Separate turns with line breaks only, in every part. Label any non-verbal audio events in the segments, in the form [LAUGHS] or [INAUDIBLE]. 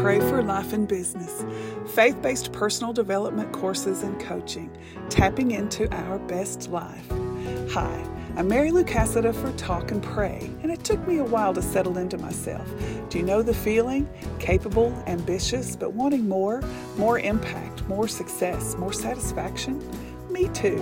Pray for Life and Business, faith based personal development courses and coaching, tapping into our best life. Hi, I'm Mary Lou Cassada for Talk and Pray, and it took me a while to settle into myself. Do you know the feeling? Capable, ambitious, but wanting more, more impact, more success, more satisfaction? Me too.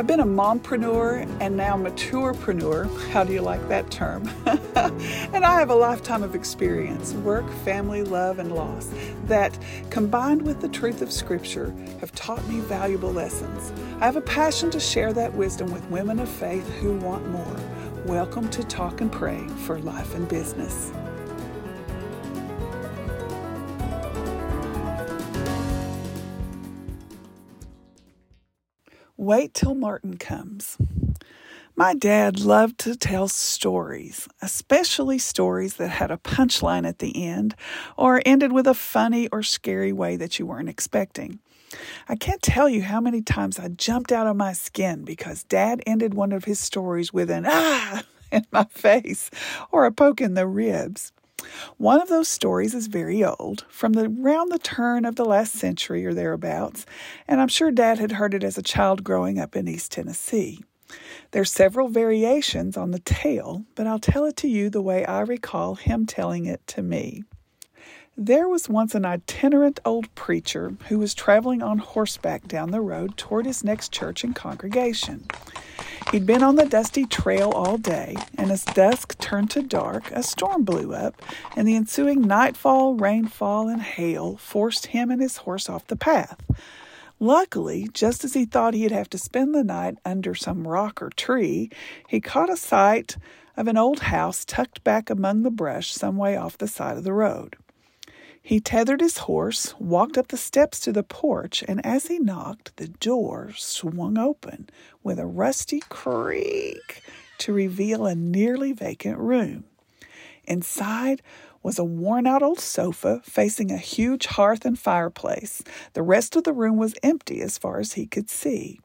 I've been a mompreneur and now maturepreneur. How do you like that term? [LAUGHS] and I have a lifetime of experience, work, family, love, and loss that, combined with the truth of Scripture, have taught me valuable lessons. I have a passion to share that wisdom with women of faith who want more. Welcome to Talk and Pray for Life and Business. Wait till Martin comes. My dad loved to tell stories, especially stories that had a punchline at the end or ended with a funny or scary way that you weren't expecting. I can't tell you how many times I jumped out of my skin because dad ended one of his stories with an ah [LAUGHS] in my face or a poke in the ribs. One of those stories is very old, from the, around the turn of the last century or thereabouts, and I'm sure Dad had heard it as a child growing up in East Tennessee. There's several variations on the tale, but I'll tell it to you the way I recall him telling it to me. There was once an itinerant old preacher who was traveling on horseback down the road toward his next church and congregation. He'd been on the dusty trail all day, and as dusk turned to dark, a storm blew up, and the ensuing nightfall, rainfall, and hail forced him and his horse off the path. Luckily, just as he thought he'd have to spend the night under some rock or tree, he caught a sight of an old house tucked back among the brush some way off the side of the road. He tethered his horse, walked up the steps to the porch, and as he knocked, the door swung open with a rusty creak to reveal a nearly vacant room. Inside was a worn out old sofa facing a huge hearth and fireplace. The rest of the room was empty as far as he could see.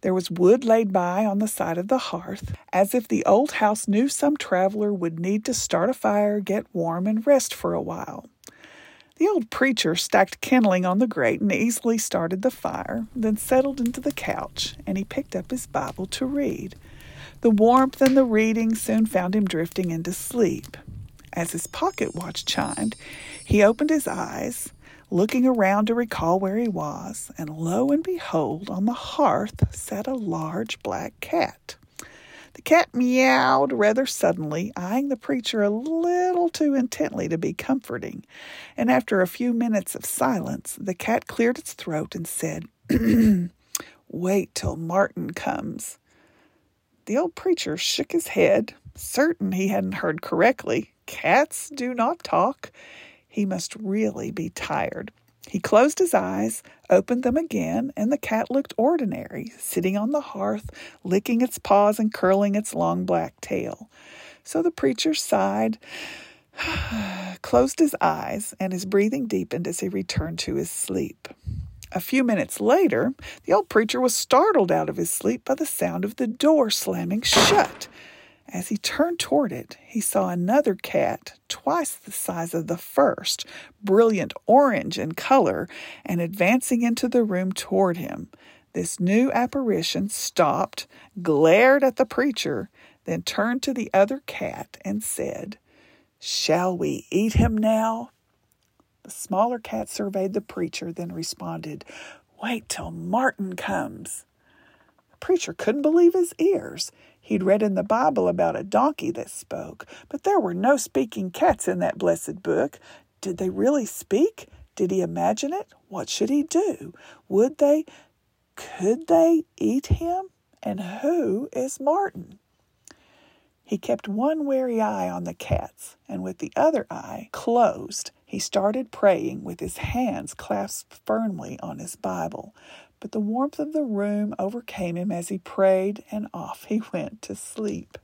There was wood laid by on the side of the hearth, as if the old house knew some traveler would need to start a fire, get warm, and rest for a while. The old preacher stacked kindling on the grate and easily started the fire, then settled into the couch, and he picked up his Bible to read. The warmth and the reading soon found him drifting into sleep. As his pocket watch chimed, he opened his eyes, looking around to recall where he was, and lo and behold, on the hearth sat a large black cat. The cat meowed rather suddenly, eyeing the preacher a little too intently to be comforting, and after a few minutes of silence, the cat cleared its throat and said, [CLEARS THROAT] Wait till Martin comes. The old preacher shook his head, certain he hadn't heard correctly. Cats do not talk. He must really be tired. He closed his eyes, opened them again, and the cat looked ordinary, sitting on the hearth, licking its paws and curling its long black tail. So the preacher sighed, [SIGHS] closed his eyes, and his breathing deepened as he returned to his sleep. A few minutes later, the old preacher was startled out of his sleep by the sound of the door slamming shut. As he turned toward it, he saw another cat, twice the size of the first, brilliant orange in color, and advancing into the room toward him. This new apparition stopped, glared at the preacher, then turned to the other cat and said, Shall we eat him now? The smaller cat surveyed the preacher, then responded, Wait till Martin comes. The preacher couldn't believe his ears. He'd read in the Bible about a donkey that spoke, but there were no speaking cats in that blessed book. Did they really speak? Did he imagine it? What should he do? Would they? Could they eat him? And who is Martin? He kept one wary eye on the cats, and with the other eye closed, he started praying with his hands clasped firmly on his Bible but the warmth of the room overcame him as he prayed, and off he [LAUGHS] went to sleep.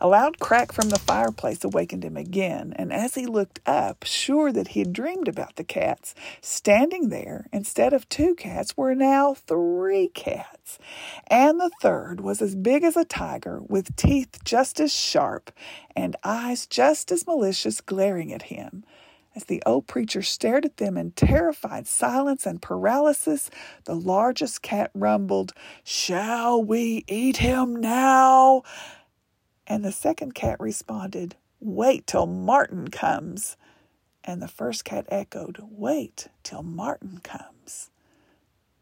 A loud crack from the fireplace awakened him again, and as he looked up, sure that he had dreamed about the cats, standing there, instead of two cats, were now three cats. And the third was as big as a tiger, with teeth just as sharp and eyes just as malicious glaring at him. As the old preacher stared at them in terrified silence and paralysis, the largest cat rumbled, Shall we eat him now? And the second cat responded, Wait till Martin comes. And the first cat echoed, Wait till Martin comes.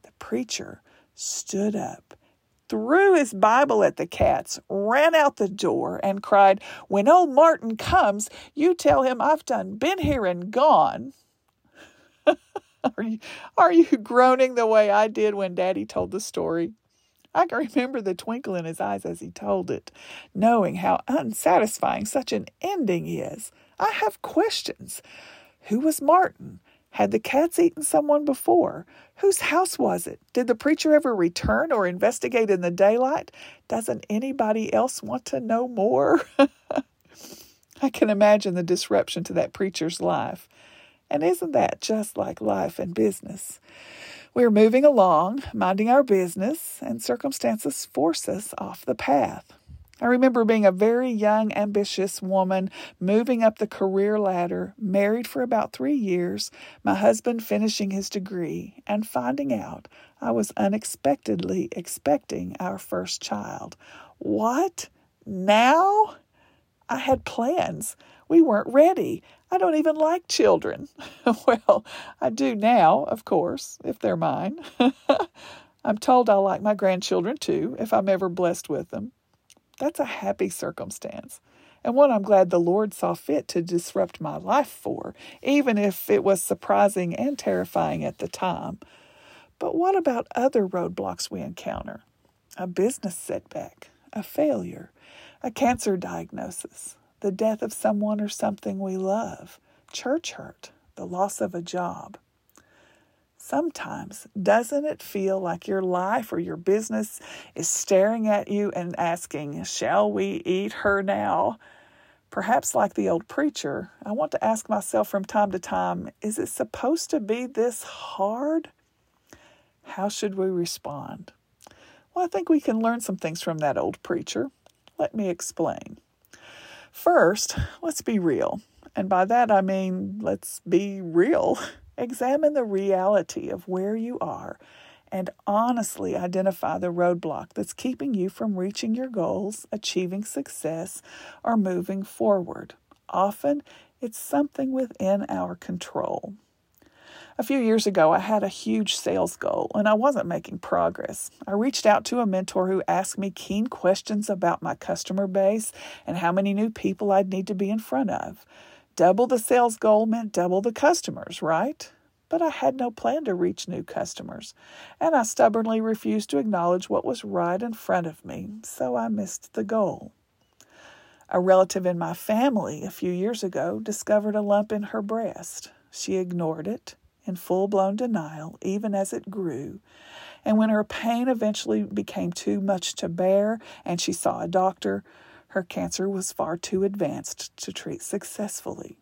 The preacher stood up threw his Bible at the cats, ran out the door, and cried, When old Martin comes, you tell him I've done been here and gone. [LAUGHS] are, you, are you groaning the way I did when Daddy told the story? I can remember the twinkle in his eyes as he told it, knowing how unsatisfying such an ending is. I have questions. Who was Martin? Had the cats eaten someone before? Whose house was it? Did the preacher ever return or investigate in the daylight? Doesn't anybody else want to know more? [LAUGHS] I can imagine the disruption to that preacher's life. And isn't that just like life and business? We're moving along, minding our business, and circumstances force us off the path. I remember being a very young, ambitious woman, moving up the career ladder, married for about three years, my husband finishing his degree, and finding out I was unexpectedly expecting our first child. What? Now? I had plans. We weren't ready. I don't even like children. [LAUGHS] well, I do now, of course, if they're mine. [LAUGHS] I'm told I'll like my grandchildren too, if I'm ever blessed with them. That's a happy circumstance, and one I'm glad the Lord saw fit to disrupt my life for, even if it was surprising and terrifying at the time. But what about other roadblocks we encounter? A business setback, a failure, a cancer diagnosis, the death of someone or something we love, church hurt, the loss of a job. Sometimes, doesn't it feel like your life or your business is staring at you and asking, Shall we eat her now? Perhaps, like the old preacher, I want to ask myself from time to time is it supposed to be this hard? How should we respond? Well, I think we can learn some things from that old preacher. Let me explain. First, let's be real. And by that I mean, let's be real. [LAUGHS] Examine the reality of where you are and honestly identify the roadblock that's keeping you from reaching your goals, achieving success, or moving forward. Often, it's something within our control. A few years ago, I had a huge sales goal and I wasn't making progress. I reached out to a mentor who asked me keen questions about my customer base and how many new people I'd need to be in front of. Double the sales goal meant double the customers, right? But I had no plan to reach new customers, and I stubbornly refused to acknowledge what was right in front of me, so I missed the goal. A relative in my family a few years ago discovered a lump in her breast. She ignored it in full blown denial, even as it grew. And when her pain eventually became too much to bear and she saw a doctor, her cancer was far too advanced to treat successfully.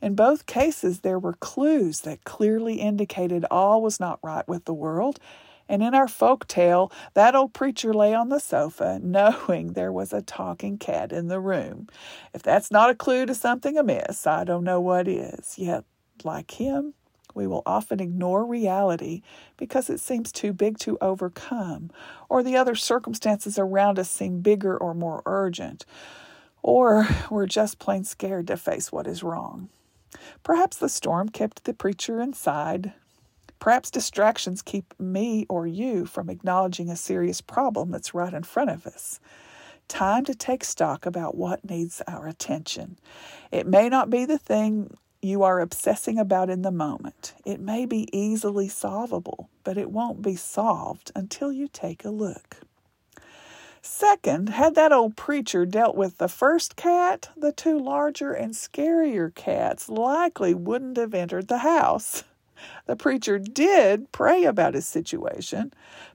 In both cases, there were clues that clearly indicated all was not right with the world. And in our folk tale, that old preacher lay on the sofa, [LAUGHS] knowing there was a talking cat in the room. If that's not a clue to something amiss, I don't know what is. Yet, like him, we will often ignore reality because it seems too big to overcome, or the other circumstances around us seem bigger or more urgent, or we're just plain scared to face what is wrong. Perhaps the storm kept the preacher inside. Perhaps distractions keep me or you from acknowledging a serious problem that's right in front of us. Time to take stock about what needs our attention. It may not be the thing you are obsessing about in the moment. It may be easily solvable, but it won't be solved until you take a look. Second, had that old preacher dealt with the first cat, the two larger and scarier cats likely wouldn't have entered the house. The preacher did pray about his situation,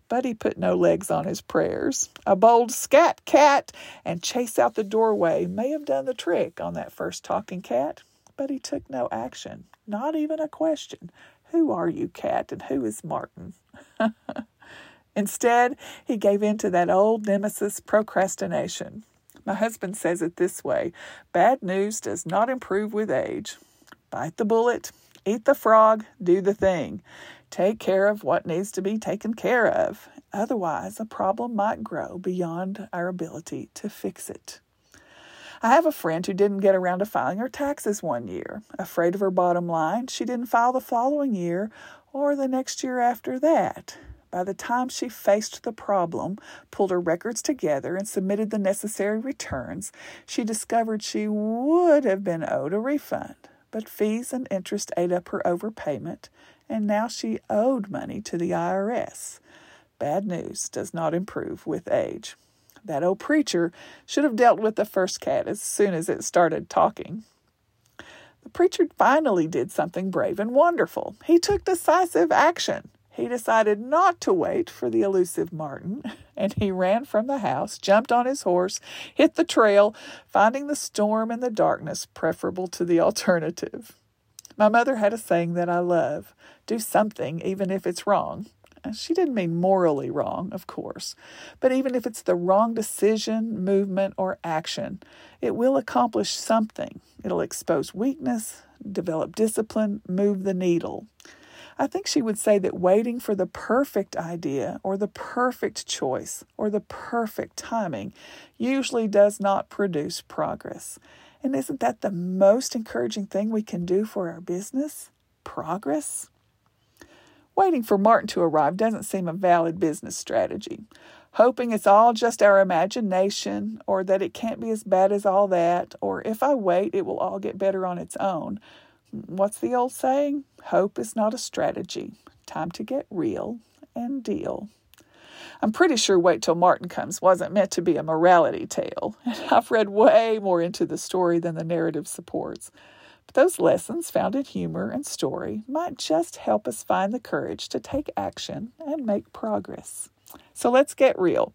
but he put no legs on his prayers. A bold scat cat and chase out the doorway may have done the trick on that first talking cat but he took no action, not even a question. Who are you, cat, and who is Martin? [LAUGHS] Instead, he gave in to that old nemesis procrastination. My husband says it this way bad news does not improve with age. Bite the bullet, eat the frog, do the thing. Take care of what needs to be taken care of. Otherwise, a problem might grow beyond our ability to fix it. I have a friend who didn't get around to filing her taxes one year. Afraid of her bottom line, she didn't file the following year or the next year after that. By the time she faced the problem, pulled her records together, and submitted the necessary returns, she discovered she would have been owed a refund. But fees and interest ate up her overpayment, and now she owed money to the IRS. Bad news does not improve with age. That old preacher should have dealt with the first cat as soon as it started talking. The preacher finally did something brave and wonderful. He took decisive action. He decided not to wait for the elusive Martin, [LAUGHS] and he ran from the house, jumped on his horse, hit the trail, finding the storm and the darkness preferable to the [LAUGHS] alternative. My mother had a saying that I love do something, even if it's wrong. She didn't mean morally wrong, of course, but even if it's the wrong decision, movement, or action, it will accomplish something. It'll expose weakness, develop discipline, move the needle. I think she would say that waiting for the perfect idea or the perfect choice or the perfect timing usually does not produce progress. And isn't that the most encouraging thing we can do for our business? Progress? Waiting for Martin to arrive doesn't seem a valid business strategy. Hoping it's all just our imagination, or that it can't be as bad as all that, or if I wait, it will all get better on its own. What's the old saying? Hope is not a strategy. Time to get real and deal. I'm pretty sure Wait Till Martin Comes wasn't meant to be a morality tale, [LAUGHS] and I've read way more into the story than the narrative supports. Those lessons found in humor and story might just help us find the courage to take action and make progress. So let's get real.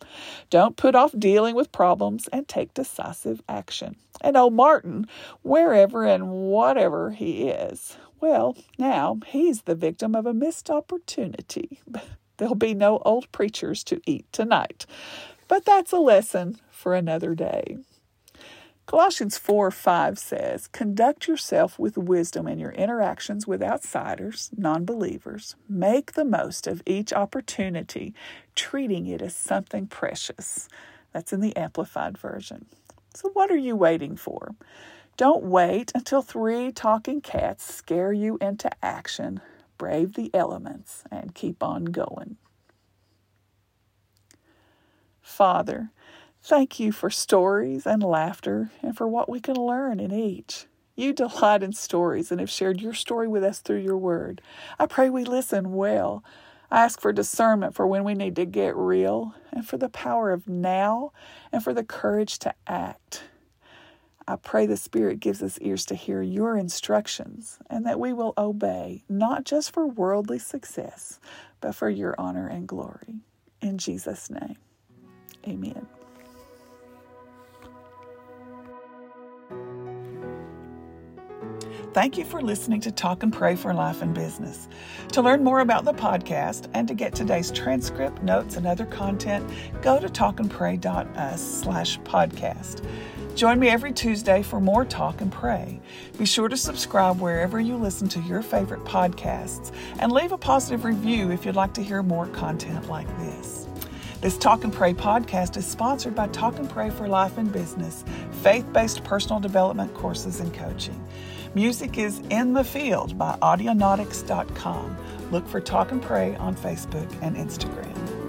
Don't put off dealing with problems and take decisive action. And old Martin, wherever and whatever he is, well, now he's the victim of a missed opportunity. [LAUGHS] There'll be no old preachers to eat tonight. But that's a lesson for another day. Colossians 4 5 says, Conduct yourself with wisdom in your interactions with outsiders, non believers. Make the most of each opportunity, treating it as something precious. That's in the Amplified Version. So, what are you waiting for? Don't wait until three talking cats scare you into action. Brave the elements and keep on going. Father, Thank you for stories and laughter and for what we can learn in each. You delight in stories and have shared your story with us through your word. I pray we listen well. I ask for discernment for when we need to get real and for the power of now and for the courage to act. I pray the Spirit gives us ears to hear your instructions and that we will obey, not just for worldly success, but for your honor and glory. In Jesus' name, amen. Thank you for listening to Talk and Pray for Life and Business. To learn more about the podcast and to get today's transcript, notes, and other content, go to talkandpray.us slash podcast. Join me every Tuesday for more Talk and Pray. Be sure to subscribe wherever you listen to your favorite podcasts and leave a positive review if you'd like to hear more content like this. This Talk and Pray podcast is sponsored by Talk and Pray for Life and Business, faith based personal development courses and coaching. Music is In the Field by Audionautix.com. Look for Talk and Pray on Facebook and Instagram.